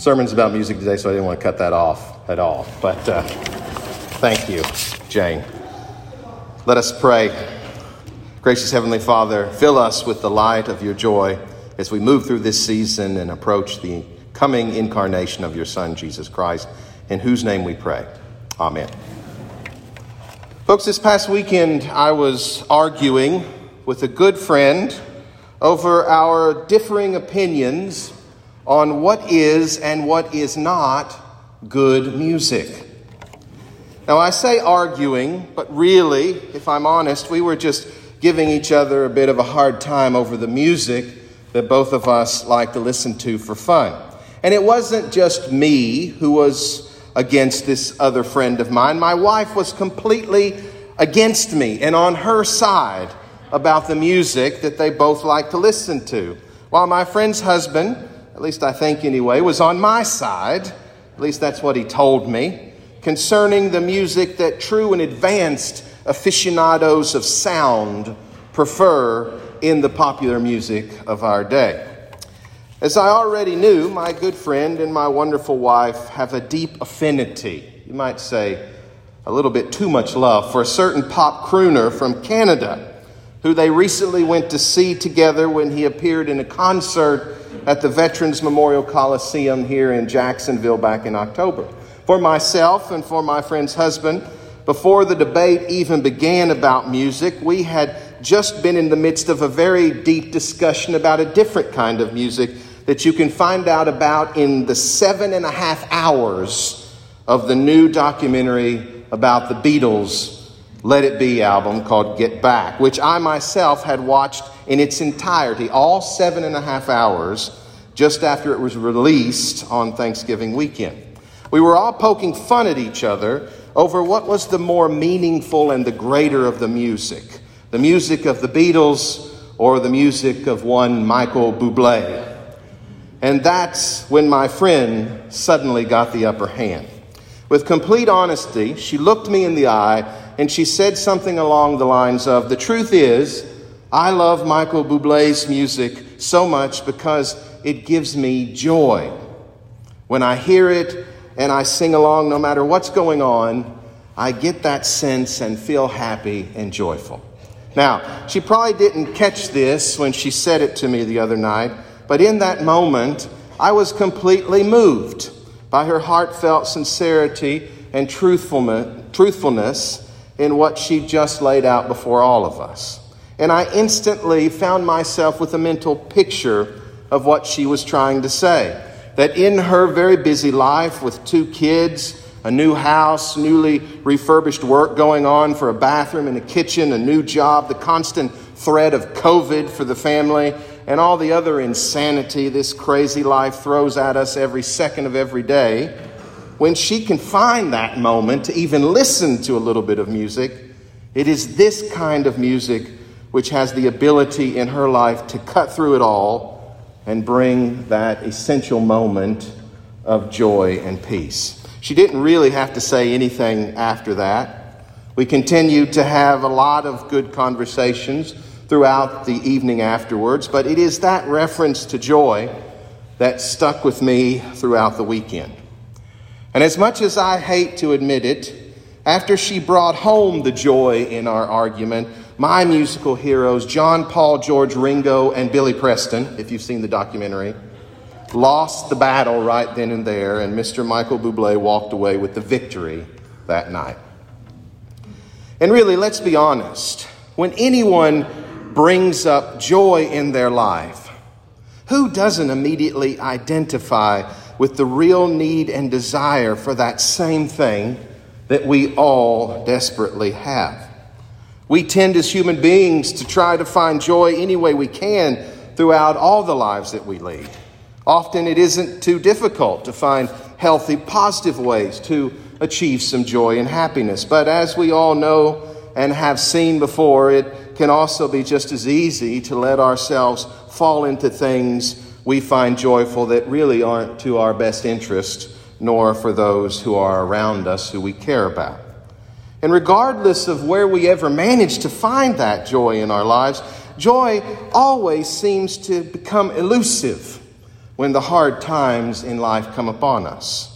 sermon's about music today, so I didn't want to cut that off at all. But uh, thank you, Jane. Let us pray. Gracious Heavenly Father, fill us with the light of your joy as we move through this season and approach the coming incarnation of your Son, Jesus Christ, in whose name we pray. Amen. Folks, this past weekend I was arguing with a good friend over our differing opinions on what is and what is not good music. Now, I say arguing, but really, if I'm honest, we were just giving each other a bit of a hard time over the music that both of us like to listen to for fun. And it wasn't just me who was against this other friend of mine. My wife was completely against me and on her side about the music that they both like to listen to. While my friend's husband, at least I think anyway, was on my side, at least that's what he told me, concerning the music that true and advanced aficionados of sound prefer in the popular music of our day. As I already knew, my good friend and my wonderful wife have a deep affinity, you might say a little bit too much love, for a certain pop crooner from Canada who they recently went to see together when he appeared in a concert at the Veterans Memorial Coliseum here in Jacksonville back in October. For myself and for my friend's husband, before the debate even began about music, we had just been in the midst of a very deep discussion about a different kind of music that you can find out about in the seven and a half hours of the new documentary about the Beatles let It Be album called Get Back, which I myself had watched in its entirety, all seven and a half hours, just after it was released on Thanksgiving weekend. We were all poking fun at each other over what was the more meaningful and the greater of the music the music of the Beatles or the music of one Michael Bublé. And that's when my friend suddenly got the upper hand. With complete honesty, she looked me in the eye and she said something along the lines of The truth is, I love Michael Bublé's music so much because it gives me joy. When I hear it and I sing along, no matter what's going on, I get that sense and feel happy and joyful. Now, she probably didn't catch this when she said it to me the other night, but in that moment, I was completely moved by her heartfelt sincerity and truthfulness in what she just laid out before all of us. And I instantly found myself with a mental picture of what she was trying to say. That in her very busy life with two kids, a new house, newly refurbished work going on for a bathroom and a kitchen, a new job, the constant threat of COVID for the family, and all the other insanity this crazy life throws at us every second of every day when she can find that moment to even listen to a little bit of music, it is this kind of music which has the ability in her life to cut through it all and bring that essential moment of joy and peace. She didn't really have to say anything after that. We continued to have a lot of good conversations throughout the evening afterwards, but it is that reference to joy that stuck with me throughout the weekend. And as much as I hate to admit it, after she brought home the joy in our argument, my musical heroes, John Paul, George Ringo, and Billy Preston, if you've seen the documentary, lost the battle right then and there, and Mr. Michael Bublé walked away with the victory that night. And really, let's be honest. When anyone brings up joy in their life, who doesn't immediately identify with the real need and desire for that same thing that we all desperately have. We tend as human beings to try to find joy any way we can throughout all the lives that we lead. Often it isn't too difficult to find healthy, positive ways to achieve some joy and happiness. But as we all know and have seen before, it can also be just as easy to let ourselves fall into things we find joyful that really aren't to our best interest, nor for those who are around us who we care about. And regardless of where we ever manage to find that joy in our lives, joy always seems to become elusive when the hard times in life come upon us.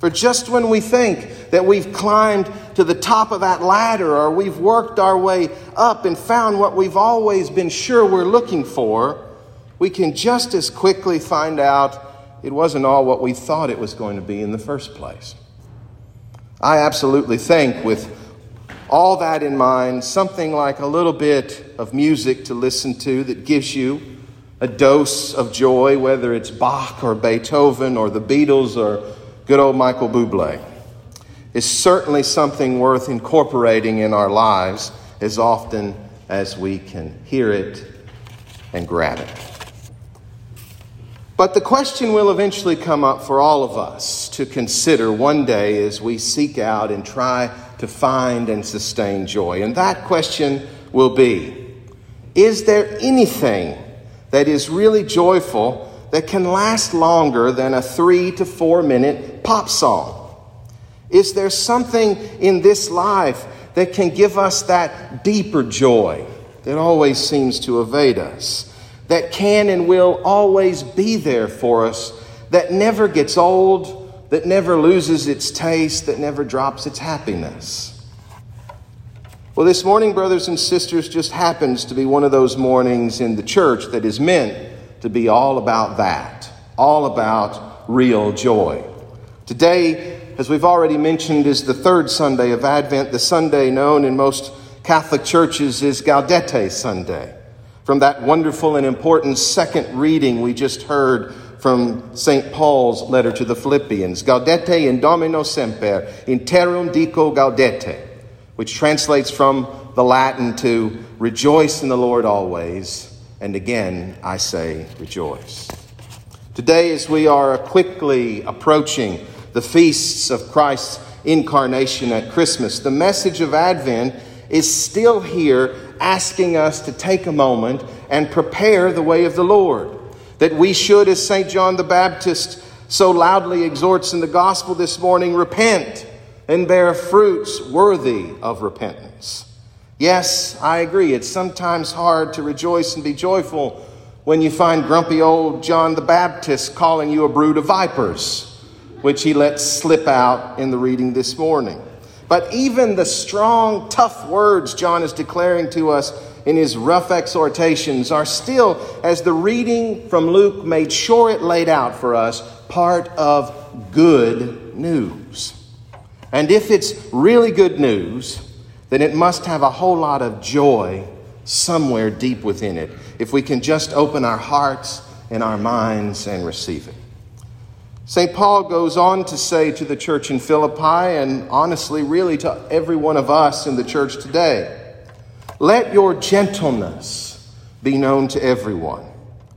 For just when we think that we've climbed to the top of that ladder or we've worked our way up and found what we've always been sure we're looking for, we can just as quickly find out it wasn't all what we thought it was going to be in the first place. I absolutely think, with all that in mind, something like a little bit of music to listen to that gives you a dose of joy, whether it's Bach or Beethoven or the Beatles or good old Michael Bublé, is certainly something worth incorporating in our lives as often as we can hear it and grab it. But the question will eventually come up for all of us to consider one day as we seek out and try to find and sustain joy. And that question will be Is there anything that is really joyful that can last longer than a three to four minute pop song? Is there something in this life that can give us that deeper joy that always seems to evade us? That can and will always be there for us, that never gets old, that never loses its taste, that never drops its happiness. Well, this morning, brothers and sisters, just happens to be one of those mornings in the church that is meant to be all about that, all about real joy. Today, as we've already mentioned, is the third Sunday of Advent, the Sunday known in most Catholic churches as Gaudete Sunday from that wonderful and important second reading we just heard from St. Paul's letter to the Philippians Gaudete in Domino semper, iterum dico gaudete, which translates from the Latin to rejoice in the Lord always. And again, I say rejoice. Today, as we are quickly approaching the feasts of Christ's incarnation at Christmas, the message of Advent is still here asking us to take a moment and prepare the way of the Lord. That we should, as St. John the Baptist so loudly exhorts in the gospel this morning, repent and bear fruits worthy of repentance. Yes, I agree. It's sometimes hard to rejoice and be joyful when you find grumpy old John the Baptist calling you a brood of vipers, which he lets slip out in the reading this morning. But even the strong, tough words John is declaring to us in his rough exhortations are still, as the reading from Luke made sure it laid out for us, part of good news. And if it's really good news, then it must have a whole lot of joy somewhere deep within it if we can just open our hearts and our minds and receive it. St. Paul goes on to say to the church in Philippi, and honestly, really to every one of us in the church today, let your gentleness be known to everyone,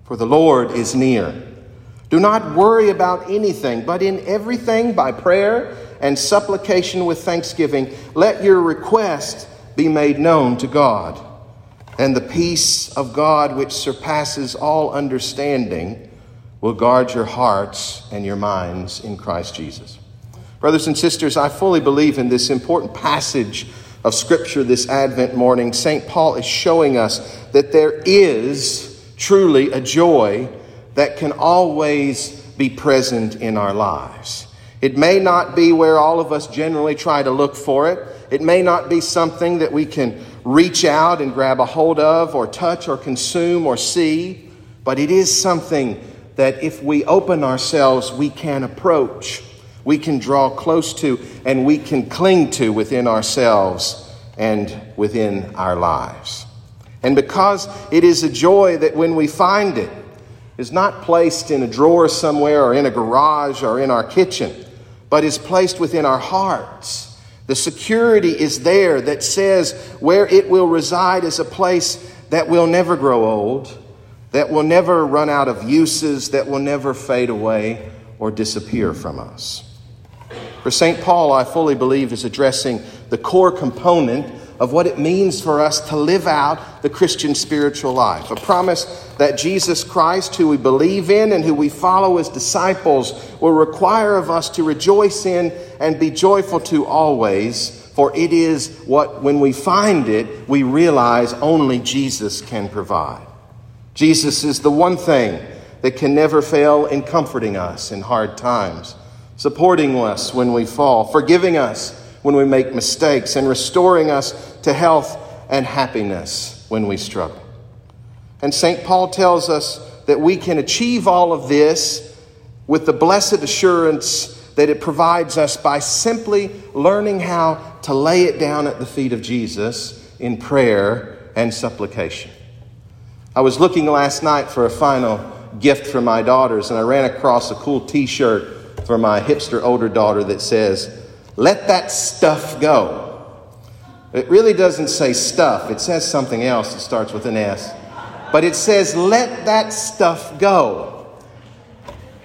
for the Lord is near. Do not worry about anything, but in everything, by prayer and supplication with thanksgiving, let your request be made known to God. And the peace of God, which surpasses all understanding, will guard your hearts and your minds in Christ Jesus. Brothers and sisters, I fully believe in this important passage of Scripture this Advent morning. St. Paul is showing us that there is truly a joy that can always be present in our lives. It may not be where all of us generally try to look for it. It may not be something that we can reach out and grab a hold of or touch or consume or see, but it is something that if we open ourselves, we can approach, we can draw close to, and we can cling to within ourselves and within our lives. And because it is a joy that when we find it, is not placed in a drawer somewhere or in a garage or in our kitchen, but is placed within our hearts. The security is there that says where it will reside is a place that will never grow old that will never run out of uses, that will never fade away or disappear from us. For St. Paul, I fully believe, is addressing the core component of what it means for us to live out the Christian spiritual life. A promise that Jesus Christ, who we believe in and who we follow as disciples, will require of us to rejoice in and be joyful to always. For it is what, when we find it, we realize only Jesus can provide. Jesus is the one thing that can never fail in comforting us in hard times, supporting us when we fall, forgiving us when we make mistakes, and restoring us to health and happiness when we struggle. And St. Paul tells us that we can achieve all of this with the blessed assurance that it provides us by simply learning how to lay it down at the feet of Jesus in prayer and supplication. I was looking last night for a final gift for my daughters, and I ran across a cool t shirt for my hipster older daughter that says, Let that stuff go. It really doesn't say stuff, it says something else that starts with an S. But it says, Let that stuff go.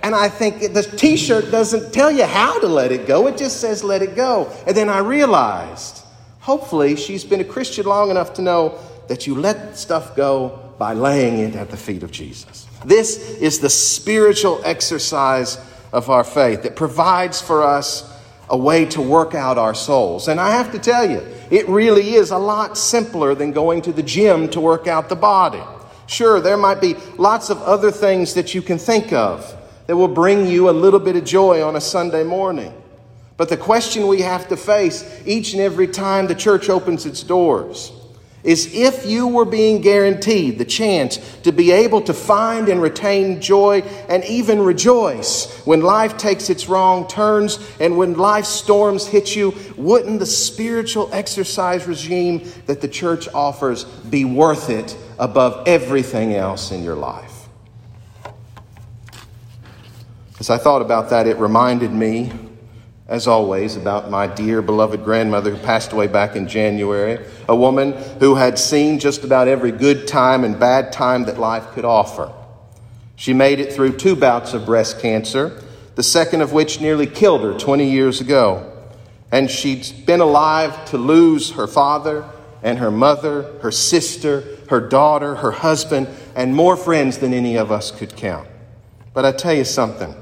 And I think the t shirt doesn't tell you how to let it go, it just says let it go. And then I realized, hopefully, she's been a Christian long enough to know that you let stuff go by laying it at the feet of Jesus. This is the spiritual exercise of our faith that provides for us a way to work out our souls. And I have to tell you, it really is a lot simpler than going to the gym to work out the body. Sure, there might be lots of other things that you can think of that will bring you a little bit of joy on a Sunday morning. But the question we have to face each and every time the church opens its doors is if you were being guaranteed the chance to be able to find and retain joy and even rejoice when life takes its wrong turns and when life's storms hit you, wouldn't the spiritual exercise regime that the church offers be worth it above everything else in your life? As I thought about that, it reminded me, as always, about my dear beloved grandmother who passed away back in January, a woman who had seen just about every good time and bad time that life could offer. She made it through two bouts of breast cancer, the second of which nearly killed her 20 years ago. And she'd been alive to lose her father and her mother, her sister, her daughter, her husband, and more friends than any of us could count. But I tell you something.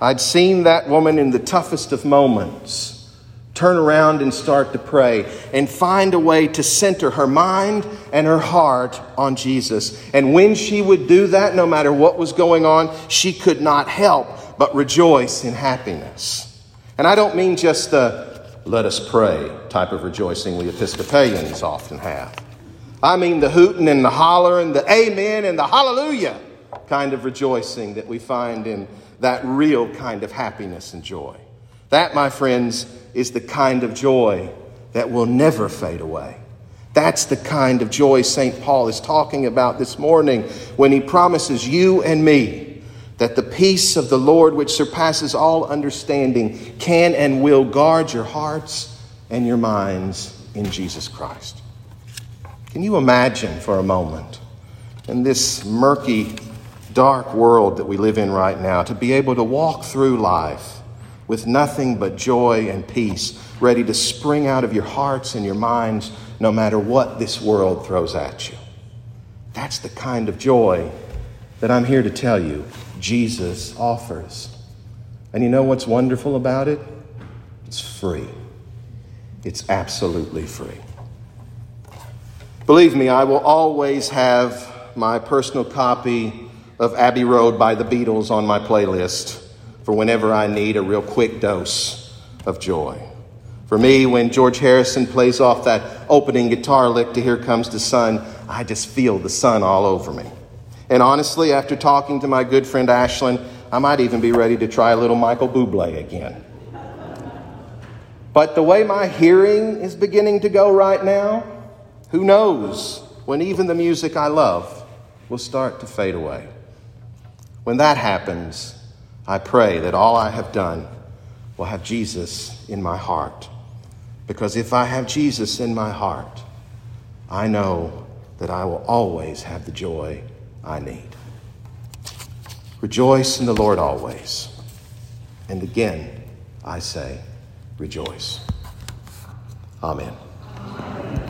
I'd seen that woman in the toughest of moments turn around and start to pray and find a way to center her mind and her heart on Jesus. And when she would do that, no matter what was going on, she could not help but rejoice in happiness. And I don't mean just the let us pray type of rejoicing we Episcopalians often have. I mean the hooting and the hollering, the amen and the hallelujah kind of rejoicing that we find in that real kind of happiness and joy. That, my friends, is the kind of joy that will never fade away. That's the kind of joy St. Paul is talking about this morning when he promises you and me that the peace of the Lord, which surpasses all understanding, can and will guard your hearts and your minds in Jesus Christ. Can you imagine for a moment in this murky dark world that we live in right now, to be able to walk through life with nothing but joy and peace, ready to spring out of your hearts and your minds no matter what this world throws at you. That's the kind of joy that I'm here to tell you Jesus offers. And you know what's wonderful about it? It's free. It's absolutely free. Believe me, I will always have my personal copy of Abbey Road by the Beatles on my playlist for whenever I need a real quick dose of joy. For me, when George Harrison plays off that opening guitar lick to Here Comes the Sun, I just feel the sun all over me. And honestly, after talking to my good friend Ashlyn, I might even be ready to try a little Michael Bublé again. But the way my hearing is beginning to go right now, who knows when even the music I love will start to fade away. When that happens, I pray that all I have done will have Jesus in my heart. Because if I have Jesus in my heart, I know that I will always have the joy I need. Rejoice in the Lord always. And again, I say, rejoice. Amen.